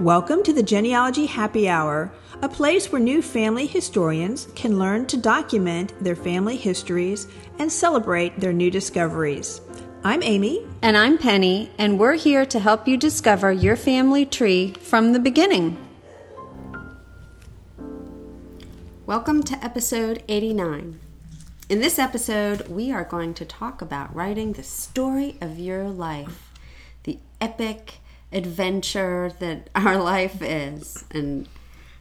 Welcome to the Genealogy Happy Hour, a place where new family historians can learn to document their family histories and celebrate their new discoveries. I'm Amy. And I'm Penny, and we're here to help you discover your family tree from the beginning. Welcome to episode 89. In this episode, we are going to talk about writing the story of your life, the epic adventure that our life is. And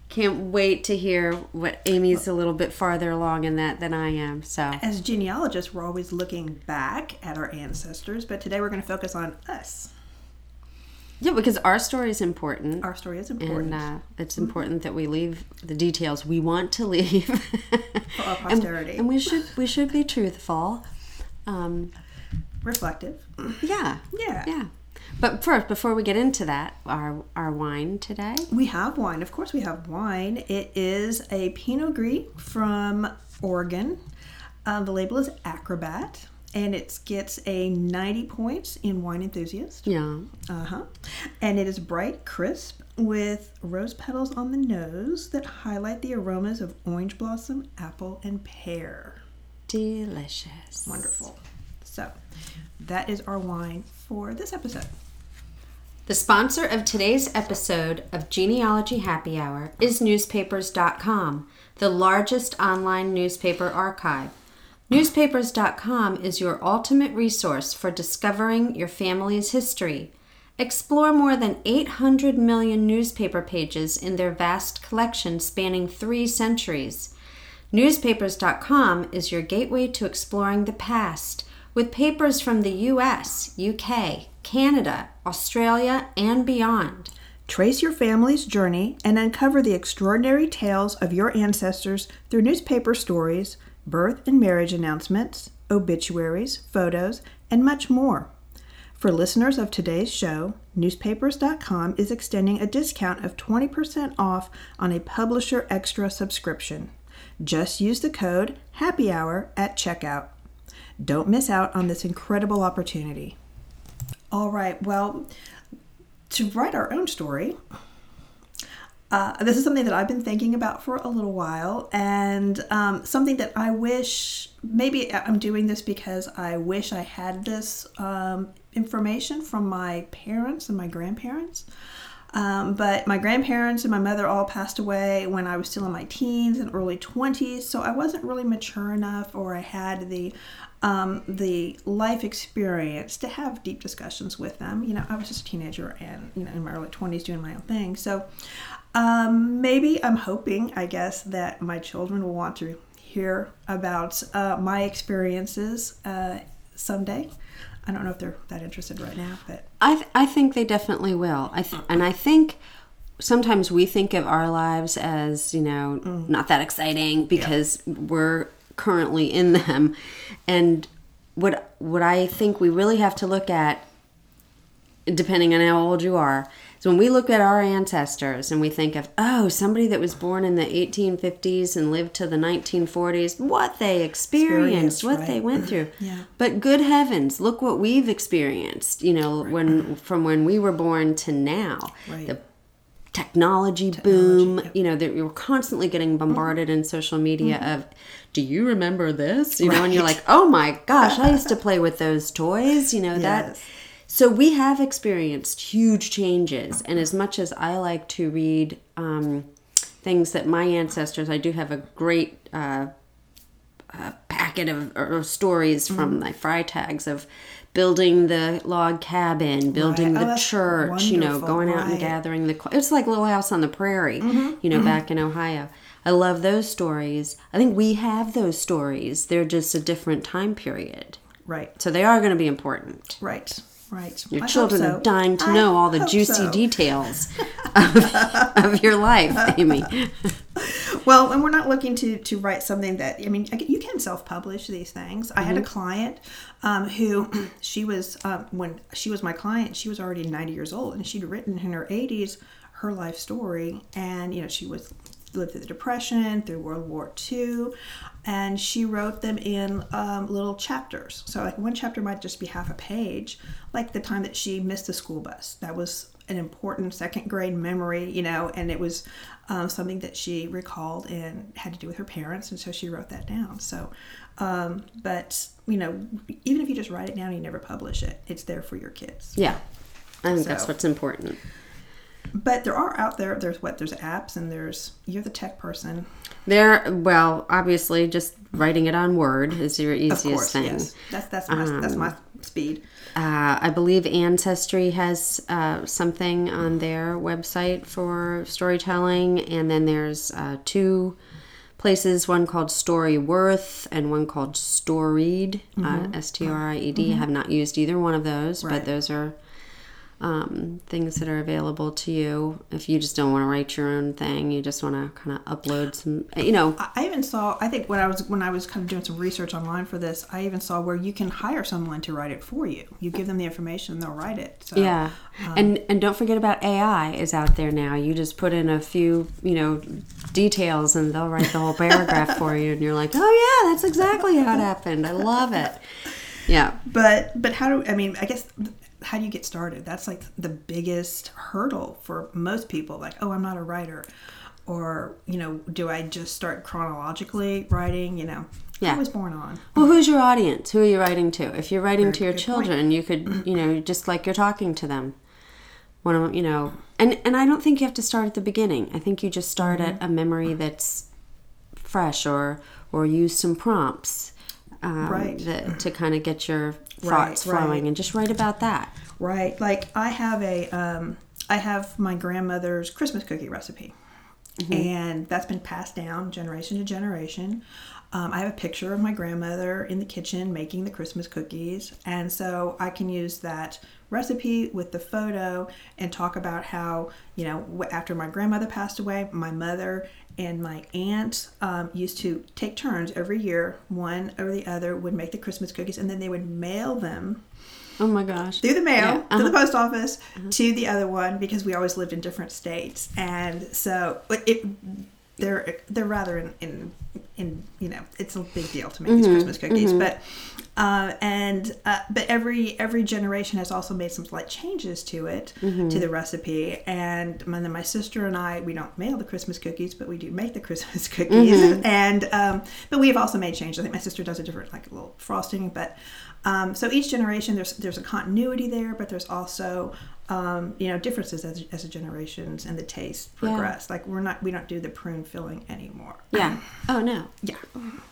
can't wait to hear what Amy's a little bit farther along in that than I am. So, as genealogists, we're always looking back at our ancestors, but today we're going to focus on us. Yeah, because our story is important. Our story is important. And uh, it's important that we leave the details we want to leave for our posterity. And, and, we should we should be truthful, um, reflective. Yeah, yeah, yeah. But first, before we get into that, our our wine today. We have wine. Of course, we have wine. It is a Pinot Gris from Oregon. Uh, the label is Acrobat and it gets a 90 points in Wine Enthusiast. Yeah. Uh huh. And it is bright, crisp, with rose petals on the nose that highlight the aromas of orange blossom, apple, and pear. Delicious. Wonderful. So, that is our wine for this episode. The sponsor of today's episode of Genealogy Happy Hour is newspapers.com, the largest online newspaper archive. Newspapers.com is your ultimate resource for discovering your family's history. Explore more than 800 million newspaper pages in their vast collection spanning three centuries. Newspapers.com is your gateway to exploring the past with papers from the US, UK, Canada, Australia, and beyond. Trace your family's journey and uncover the extraordinary tales of your ancestors through newspaper stories birth and marriage announcements, obituaries, photos, and much more. For listeners of today's show, newspapers.com is extending a discount of 20% off on a Publisher Extra subscription. Just use the code Happy Hour at checkout. Don't miss out on this incredible opportunity. All right, well, to write our own story, uh, this is something that I've been thinking about for a little while, and um, something that I wish maybe I'm doing this because I wish I had this um, information from my parents and my grandparents. Um, but my grandparents and my mother all passed away when I was still in my teens and early 20s, so I wasn't really mature enough or I had the um, the life experience to have deep discussions with them. You know, I was just a teenager and you know in my early 20s doing my own thing. So um, maybe I'm hoping, I guess, that my children will want to hear about uh, my experiences uh, someday. I don't know if they're that interested right now, but I th- I think they definitely will. I th- and I think sometimes we think of our lives as you know mm. not that exciting because yeah. we're currently in them, and what what I think we really have to look at, depending on how old you are, so when we look at our ancestors and we think of, oh, somebody that was born in the 1850s and lived to the 1940s, what they experienced, what right. they went through. yeah. But good heavens, look what we've experienced, you know, right. when from when we were born to now. Right. The technology, technology boom, yep. you know, that you're constantly getting bombarded mm-hmm. in social media mm-hmm. of do you remember this? You know, and you're like, "Oh my gosh, I used to play with those toys." You know, yes. that so we have experienced huge changes, and as much as I like to read um, things that my ancestors, I do have a great uh, uh, packet of, of stories mm-hmm. from my Freitags of building the log cabin, building right. the oh, church, you know, going out right. and gathering the. It's like Little House on the Prairie, mm-hmm. you know, mm-hmm. back in Ohio. I love those stories. I think we have those stories. They're just a different time period. Right. So they are going to be important. Right. Right. Your I children so. are dying to know all the juicy so. details of, of, your life, Amy. well, and we're not looking to to write something that I mean, you can self publish these things. Mm-hmm. I had a mm-hmm. client um, who she was um, when she was my client, she was already ninety years old, and she'd written in her eighties her life story, and you know she was lived through the Depression, through World War II, and she wrote them in um, little chapters. So, like one chapter might just be half a page, like the time that she missed the school bus. That was an important second grade memory, you know, and it was um, something that she recalled and had to do with her parents, and so she wrote that down. So, um, but you know, even if you just write it down, and you never publish it. It's there for your kids. Yeah. I think that's what's important. But there are out there. There's what there's apps, and there's you're the tech person, There, well, obviously, just writing it on Word is your of easiest course. thing. Yes, that's that's my that's my speed. Uh, I believe Ancestry has uh, something on their website for storytelling, and then there's uh, two places one called Storyworth and one called Storied, uh, S T R I E D. I have not used either one of those, Right. but those are um, things that are available to you if you just don't want to write your own thing. You just want to kind of upload some, you know. I even saw. I think when I was when I was kind of doing some research online for this, I even saw where you can hire someone to write it for you. You give them the information, they'll write it. So, Yeah, and and don't forget about AI is out there now. You just put in a few, you know, details, and they'll write the whole paragraph for you, and you're like, oh yeah, that's exactly how it happened. I love it. Yeah, But but how do I mean? I guess how do you get started? That's like the biggest hurdle for most people. Like, oh, I'm not a writer, or you know, do I just start chronologically writing? You know, Yeah. I was born on. Well, who's your audience? Who are you writing to? If you're writing to your good point. children, you could, you know, just like you're talking to them. One of you know, and and I don't think you have to start at the beginning. I think you just start Mm-hmm. at a memory that's fresh, or or use some prompts, um, Right. that, to kind of get your Right, thoughts flowing, right. and just write about that. Right. Like I have a um I have my grandmother's Christmas cookie recipe. And that's been passed down generation to generation. Um, I have a picture of my grandmother in the kitchen making the Christmas cookies. And so I can use that recipe with the photo and talk about how, you know, after my grandmother passed away, my mother and my aunt um, used to take turns every year. One or the other would make the Christmas cookies and then they would mail them Oh my gosh! through the mail Yeah, to uh-huh. the post office to the other one because we always lived in different states and so it they're they're rather in in, in you know it's a big deal to make Mm-hmm, these christmas cookies but uh, and uh, but every every generation has also made some slight changes to it Mm-hmm. to the recipe and my, then my sister and i we don't mail the christmas cookies but we do make the christmas cookies Mm-hmm. and um, but we have also made changes i think my sister does a different like a little frosting but um, so each generation there's there's a continuity there but there's also um, you know differences as, as the generations and the taste progress like we're not we don't do the prune filling anymore Yeah. Oh no. yeah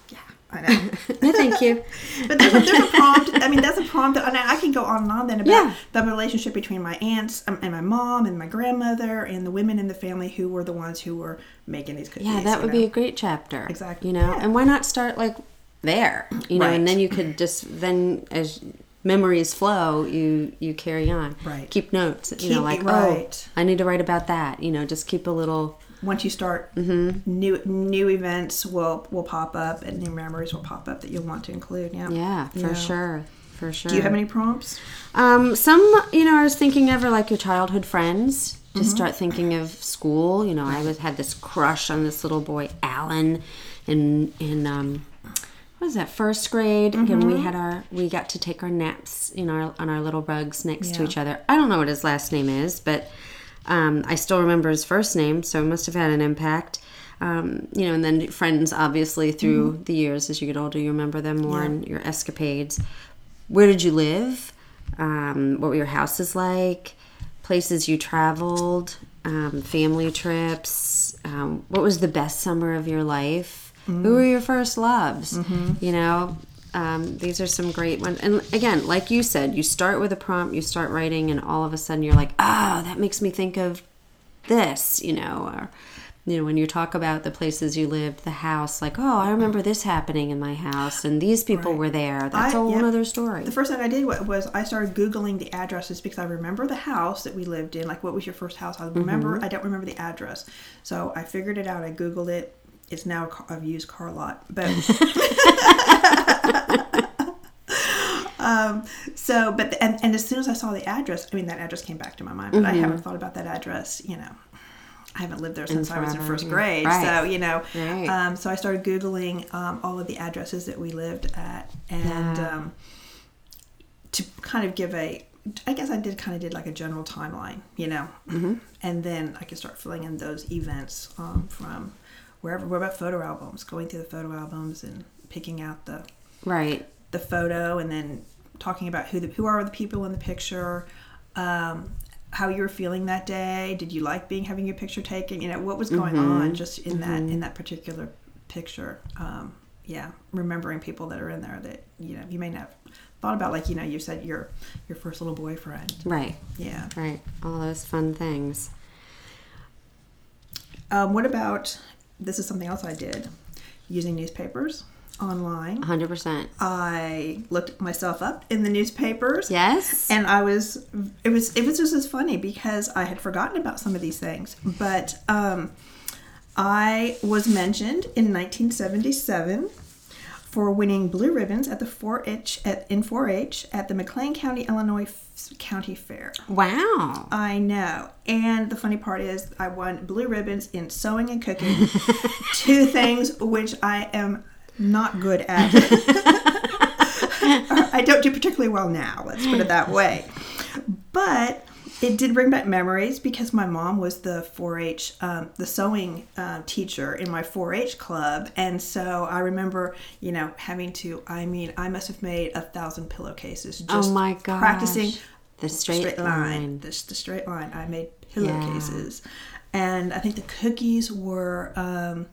yeah i know No, thank you. but there's a, there's a prompt. I mean, that's a prompt. And I can go on and on then about Yeah. the relationship between my aunts um, and my mom and my grandmother and the women in the family who were the ones who were making these cookies. Yeah, that would know? be a great chapter. Exactly. You know, Yeah. and why not start like there? You know, Right. and then you could just then as memories flow, you you carry on. Right. Keep notes. You Keep know, like right. oh, I need to write about that. You know, just keep a little. Once you start, Mm-hmm. new new events will will pop up and new memories will pop up that you'll want to include. Yeah. Yeah, for Yeah. sure. For sure. Do you have any prompts? Um, some, you know, I was thinking of are like your childhood friends. Mm-hmm. Start thinking of school. You know, I was had this crush on this little boy, Alan, in in um, what was that first grade? And Mm-hmm. we had our we got to take our naps, you know, on our little rugs next to each other. I don't know what his last name is, but um, I still remember his first name, so it must have had an impact. Um, you know, and then friends, obviously, through the years as you get older, you remember them more Mm-hmm. Yeah. and your escapades. Where did you live? Um, what were your houses like? Places you traveled? Um, family trips? Um, what was the best summer of your life? Who were your first loves? You know, um, these are some great ones. And again, like you said, you start with a prompt, you start writing, and all of a sudden you're like, oh, that makes me think of this, you know, or you know, when you talk about the places you lived, the house, like, oh, I remember this happening in my house, and these people Right. were there. That's I- a whole yeah. other story. The first thing I did was I started Googling the addresses because I remember the house that we lived in. Like, what was your first house? I remember, Mm-hmm. I don't remember the address. So I figured it out. I Googled it. It's now a car- a used car lot. But. um, so, but, the, and, and as soon as I saw the address, I mean, that address came back to my mind, but I haven't thought about that address, you know. I haven't lived there since I was in first grade, Right. so you know. Right. Um, so I started googling um, all of the addresses that we lived at, and Yeah. um, to kind of give a I guess I did kind of did like a general timeline, you know, mm-hmm. and then I could start filling in those events um, from wherever. What about photo albums? Going through the photo albums and picking out the right the photo, and then talking about who the who are the people in the picture. Um, how you were feeling that day did you like being having your picture taken you know what was going mm-hmm. on just in mm-hmm. that in that particular picture um, yeah remembering people that are in there that you know you may not have thought about like you know you said your your first little boyfriend right yeah right all those fun things um, what about this is something else i did using newspapers online. 100% i looked myself up in the newspapers. Yes. And i was it was it was just as funny because i had forgotten about some of these things. But um I was mentioned in 1977 for winning blue ribbons at the 4-H at in 4-H at the McLean County, Illinois County Fair. Wow. I know. And the funny part is I won blue ribbons in sewing and cooking. two things which I am not good at. I don't do particularly well now, let's put it that way. But it did bring back memories because my mom was the 4-H, um, the sewing uh, teacher in my 4-H club, and so I remember, you know, having to. I mean, I must have made a thousand pillowcases just oh my gosh. practicing the straight, straight line. line. The, the straight line. I made pillowcases, yeah. and I think the cookies were um,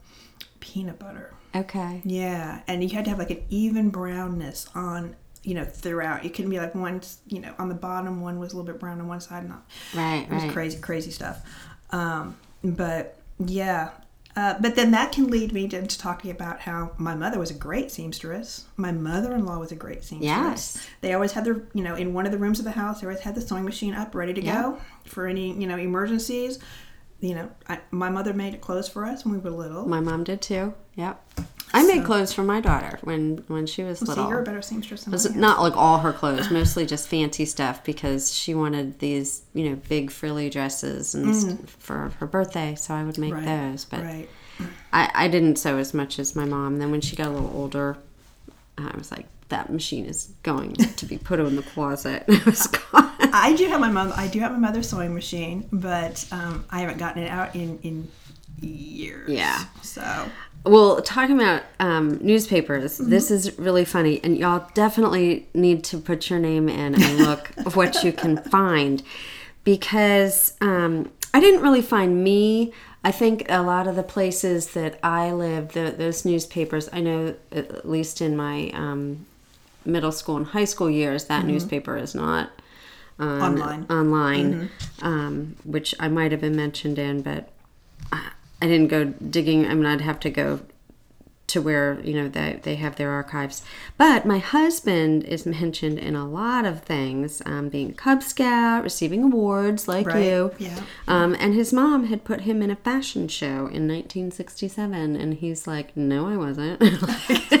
peanut butter. Okay. Yeah, and you had to have like an even brownness on you know, throughout. It couldn't be like one, you know, on the bottom one was a little bit brown on one side, not. Right. It was right. crazy, crazy stuff. Um, but yeah, uh, but then that can lead me to, into talking about how my mother was a great seamstress. My mother-in-law was a great seamstress. Yes. They always had their, you know, in one of the rooms of the house, they always had the sewing machine up, ready to yeah. go for any, you know, emergencies. You know, I, my mother made clothes for us when we were little. My mom did too. Yep. I made clothes for my daughter when when she was well, little. You're a better seamstress than was not like all her clothes, mostly just fancy stuff because she wanted these, you know, big frilly dresses and mm. for her birthday. So I would make right. those, but right. I, I didn't sew as much as my mom. Then when she got a little older, I was like, that machine is going to be put in the closet. it was gone. I do have my mom. I do have my mother's sewing machine, but um, I haven't gotten it out in in years. Yeah. So well, talking about um, newspapers, mm-hmm. this is really funny, and y'all definitely need to put your name in and look what you can find because um, I didn't really find me. I think a lot of the places that I lived, the, those newspapers, I know at least in my um, middle school and high school years, that mm-hmm. newspaper is not online. Online, mm-hmm. Um, which I might have been mentioned in, but. I, didn't go digging. I mean, I'd have to go to where you know they, they have their archives but my husband is mentioned in a lot of things um, being a cub scout receiving awards like right. you yeah. um, and his mom had put him in a fashion show in 1967 and he's like no i wasn't you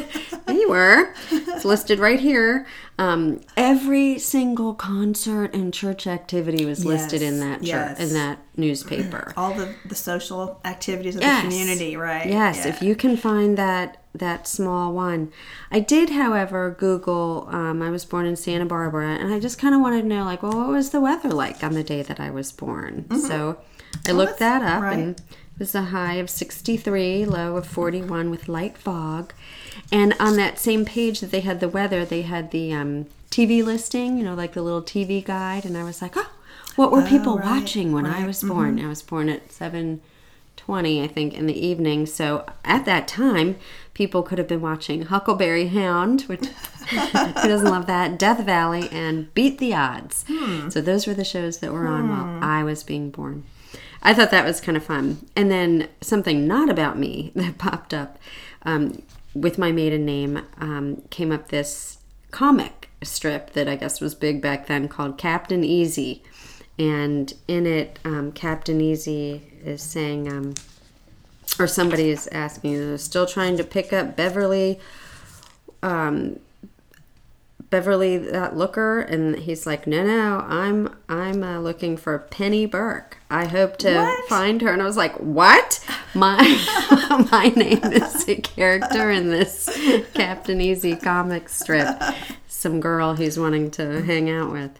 were. It's listed right here. Um, every single concert and church activity was listed in that church, yes. in that newspaper. All the, the social activities of yes. the community, right? Yes, yeah. if you can find that that small one. I did, however, Google. Um, I was born in Santa Barbara, and I just kind of wanted to know, like, well, what was the weather like on the day that I was born? Mm-hmm. So I looked that up, right. and was a high of 63, low of 41 with light fog. And on that same page that they had the weather, they had the um, TV listing, you know, like the little TV guide. And I was like, oh, what were people right, watching when right. I was born? Mm-hmm. I was born at 7:20, I think, in the evening. So at that time, people could have been watching Huckleberry Hound, which who doesn't love that? Death Valley and Beat the Odds. Hmm. So those were the shows that were on hmm. while I was being born. I thought that was kind of fun. And then something not about me that popped up. Um, with my maiden name um, came up this comic strip that I guess was big back then called Captain Easy. And in it, um, Captain Easy is saying, um, or somebody is asking, still trying to pick up Beverly, um, Beverly that looker, and he's like, no, no, I'm I'm uh, looking for Penny Burke. I hope to what? find her. And I was like, what? My my name is a character in this Captain Easy comic strip. some girl he's wanting to hang out with.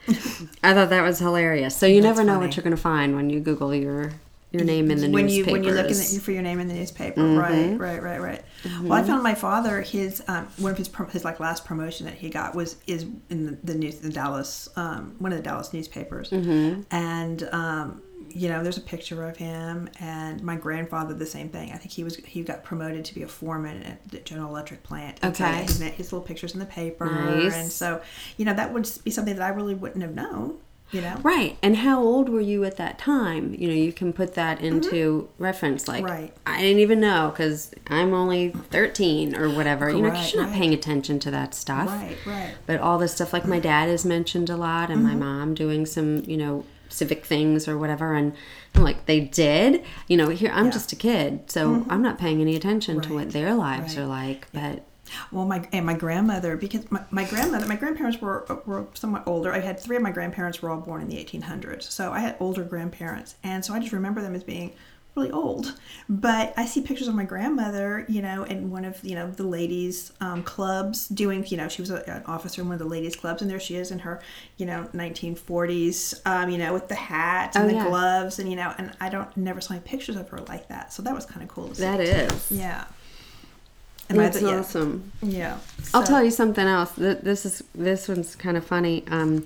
I thought that was hilarious. So you never know funny. what you're going to find when you Google your your name in the newspaper. when you newspapers. when you look in the, for your name in the newspaper, right, right, right, right. Well, I found my father his um, one of his his like last promotion that he got was is in the, the news the Dallas um, one of the Dallas newspapers, and um, you know there's a picture of him and my grandfather the same thing. I think he was he got promoted to be a foreman at the General Electric plant. And so, Okay. yeah, his, his little pictures in the paper, Nice. and so you know that would be something that I really wouldn't have known. You know, Right. And how old were you at that time? You know, you can put that into reference. Like, Mm-hmm. Right. I didn't even know because I'm only 13 or whatever. you know, Right, you're not right. paying attention to that stuff. right, right. But all this stuff, like my dad has mentioned a lot, and Mm-hmm. my mom doing some, you know, civic things or whatever. And I'm like, they did? You know, here, I'm just a kid, so I'm not paying any attention to what Mm-hmm. Their lives right. are like. But Well, my and my grandmother because my, my grandmother my grandparents were were somewhat older. I had three of my grandparents were all born in the 1800s, so I had older grandparents, and so I just remember them as being really old. But I see pictures of my grandmother, you know, in one of you know the ladies' um, clubs doing, you know, she was a, an officer in one of the ladies' clubs, and there she is in her, you know, 1940s, um, you know, with the hat and Oh, the yeah. gloves, and you know, and I don't never saw any pictures of her like that, so that was kind of cool to see. that is. yeah. And That's other- yeah. awesome. Yeah. I'll tell you something else. This is this one's kind of funny. Um,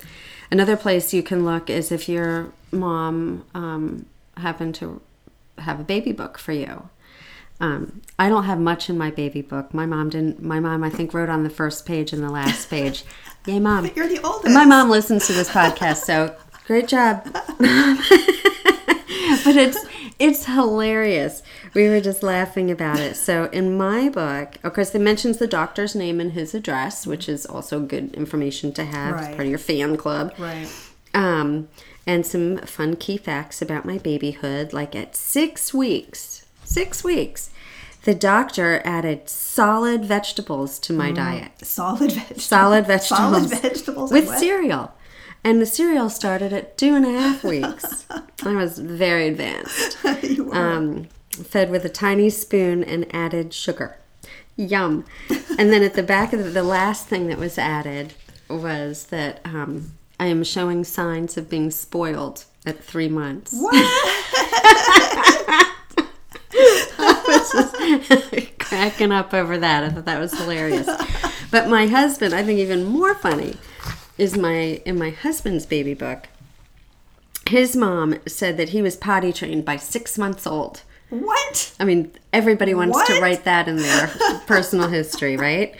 another place you can look is if your mom um, happened to have a baby book for you. Um, I don't have much in my baby book. My mom didn't. My mom, I think, wrote on the first page and the last page. Yay, mom! You're the oldest. My mom listens to this podcast, so great job. but it's it's hilarious. We were just laughing about it. So in my book, of course, it mentions the doctor's name and his address, which is also good information to have as part of your fan club. Right. Um, and some fun key facts about my babyhood. Like at six weeks, six weeks, the doctor added solid vegetables to my diet Solid vegetables. solid vegetables, Solid vegetables with cereal. And the cereal started at two and a half weeks. I was very advanced. You were. Um, fed with a tiny spoon and added sugar. Yum. And then at the back of the, the last thing that was added was that um, I am showing signs of being spoiled at three months. What? cracking up over that. I thought that was hilarious. But my husband, I think even more funny, is my in my husband's baby book. His mom said that he was potty trained by six months old. what? I mean, everybody wants to write that in their personal history, right?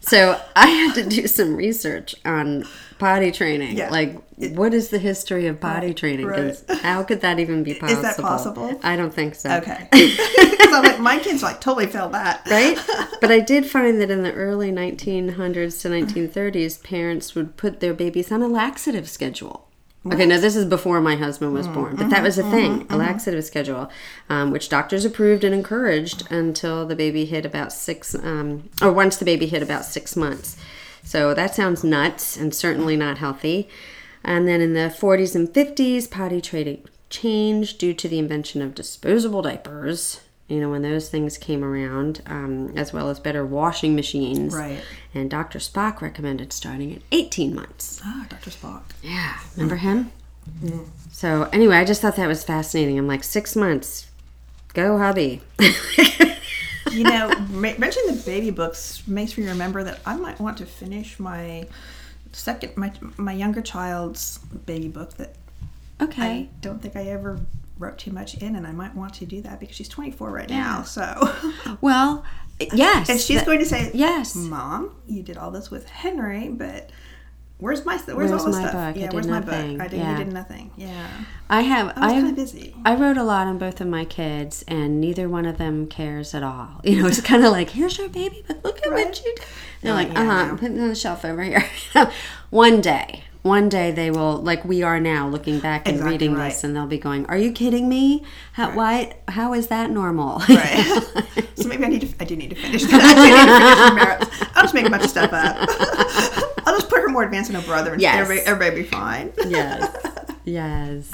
So I had to do some research on potty training. Yeah. Like, what is the history of potty Right, training? right. How could that even be possible? Is that possible? I don't think so. Okay. I'm like, my kids like totally failed that. right? But I did find that in the early 1900s to 1930s, parents would put their babies on a laxative schedule. Okay, now this is before my husband was born, but that was a thing, a laxative schedule, um, which doctors approved and encouraged until the baby hit about six, um, or once the baby hit about six months. So that sounds nuts and certainly not healthy. And then in the 40s and 50s, potty training changed due to the invention of disposable diapers. You know, when those things came around, um, as well as better washing machines. Right. And Dr. Spock recommended starting at 18 months. Ah, Dr. Spock. Yeah, remember him? Yeah. So, anyway, I just thought that was fascinating. I'm like, six months. Go, hubby. You know, ma- mentioning the baby books makes me remember that I might want to finish my second, my my younger child's baby book that okay. I don't think I ever wrote too much in, and I might want to do that because she's 24 right now. So, Well, yes. and she's that- going to say, Yes. Mom, you did all this with Henry, but where's my where's, Where's all this my stuff? book? Yeah, where's my book? I did. Yeah. You did nothing. Yeah, I have. I was kind of busy. I wrote a lot on both of my kids, and neither one of them cares at all. You know, it's kind of like, here's your baby, but look at Right. what you did. They're like, yeah, uh huh, no. put it on the shelf over here. one day, one day they will, like we are now, looking back and Exactly reading right. this, and they'll be going, "Are you kidding me? How why? How is that normal?" Right. so maybe I need to. I do need to finish. that. I do need to finish. I'll just make a bunch of stuff up. I'll just put her more advanced than her brother, and Yes. everybody, everybody be fine. yes, yes.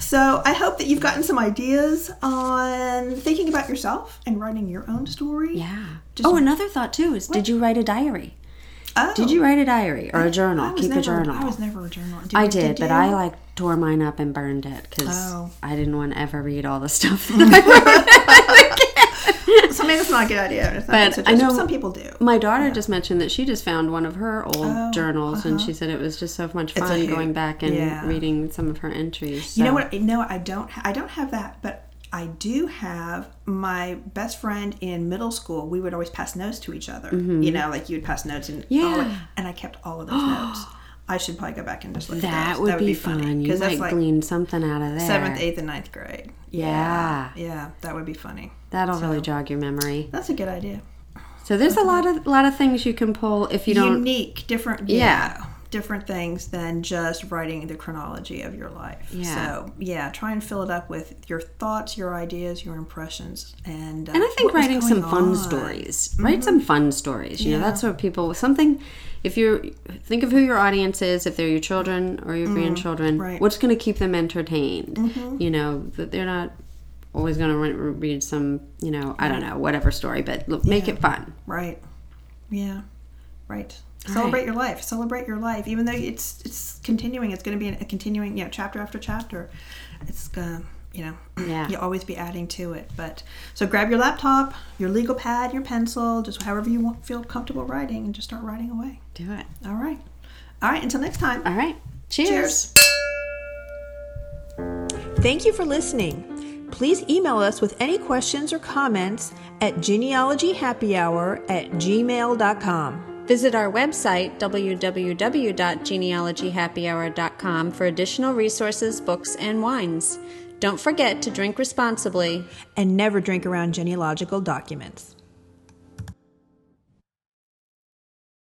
So I hope that you've gotten some ideas on thinking about yourself and writing your own story. Yeah. Just- oh, another thought too is, did you write a diary? Oh. Did you oh. write a diary or a journal? Keep never, a journal. I was never a journal. I did, but I like tore mine up and burned it because Oh. I didn't want to ever read all the stuff. So maybe it's not a good idea. But I know- some people do. My daughter just mentioned that she just found one of her old Oh, journals, and she uh-huh. said it was just so much fun going back and Yeah. reading some of her entries. You know what? No, I don't. I don't have that, but I do have my best friend in middle school. We would always pass notes to each other. You know, like you would pass notes, and Mm-hmm. all Yeah. and I kept all of those notes. I should probably go back and just look at That those. would, be, fun. You because might like glean something out of there. seventh, eighth, and ninth grade. Yeah. yeah, that would be funny. That'll really jog your memory. That's a good idea. So there's a lot of lot of things you can pull if you don't. Unique, different. Yeah. Yeah. Different things than just writing the chronology of your life. Yeah. So yeah, try and fill it up with your thoughts, your ideas, your impressions, and uh, And I think writing some fun on. stories. Write mm-hmm. some fun stories. You know, that's what people something. If you think of who your audience is, if they're your children or your mm-hmm. grandchildren, right. what's going to keep them entertained? Mm-hmm. You know that they're not always going to read some, you know, I don't know, whatever story, but look, make it fun. Right. Yeah. Right. Celebrate your life. Celebrate your life. Even though it's it's continuing, it's going to be a continuing, you know, chapter after chapter. It's gonna, you know, Yeah. you'll always be adding to it. But so grab your laptop, your legal pad, your pencil, just however you want, feel comfortable writing, and just start writing away. Do it. All right. All right. Until next time. All right. Cheers. Cheers. Thank you for listening. Please email us with any questions or comments at genealogyhappyhour at gmail.com. Visit our website, www.genealogyhappyhour.com, for additional resources, books, and wines. Don't forget to drink responsibly. And never drink around genealogical documents.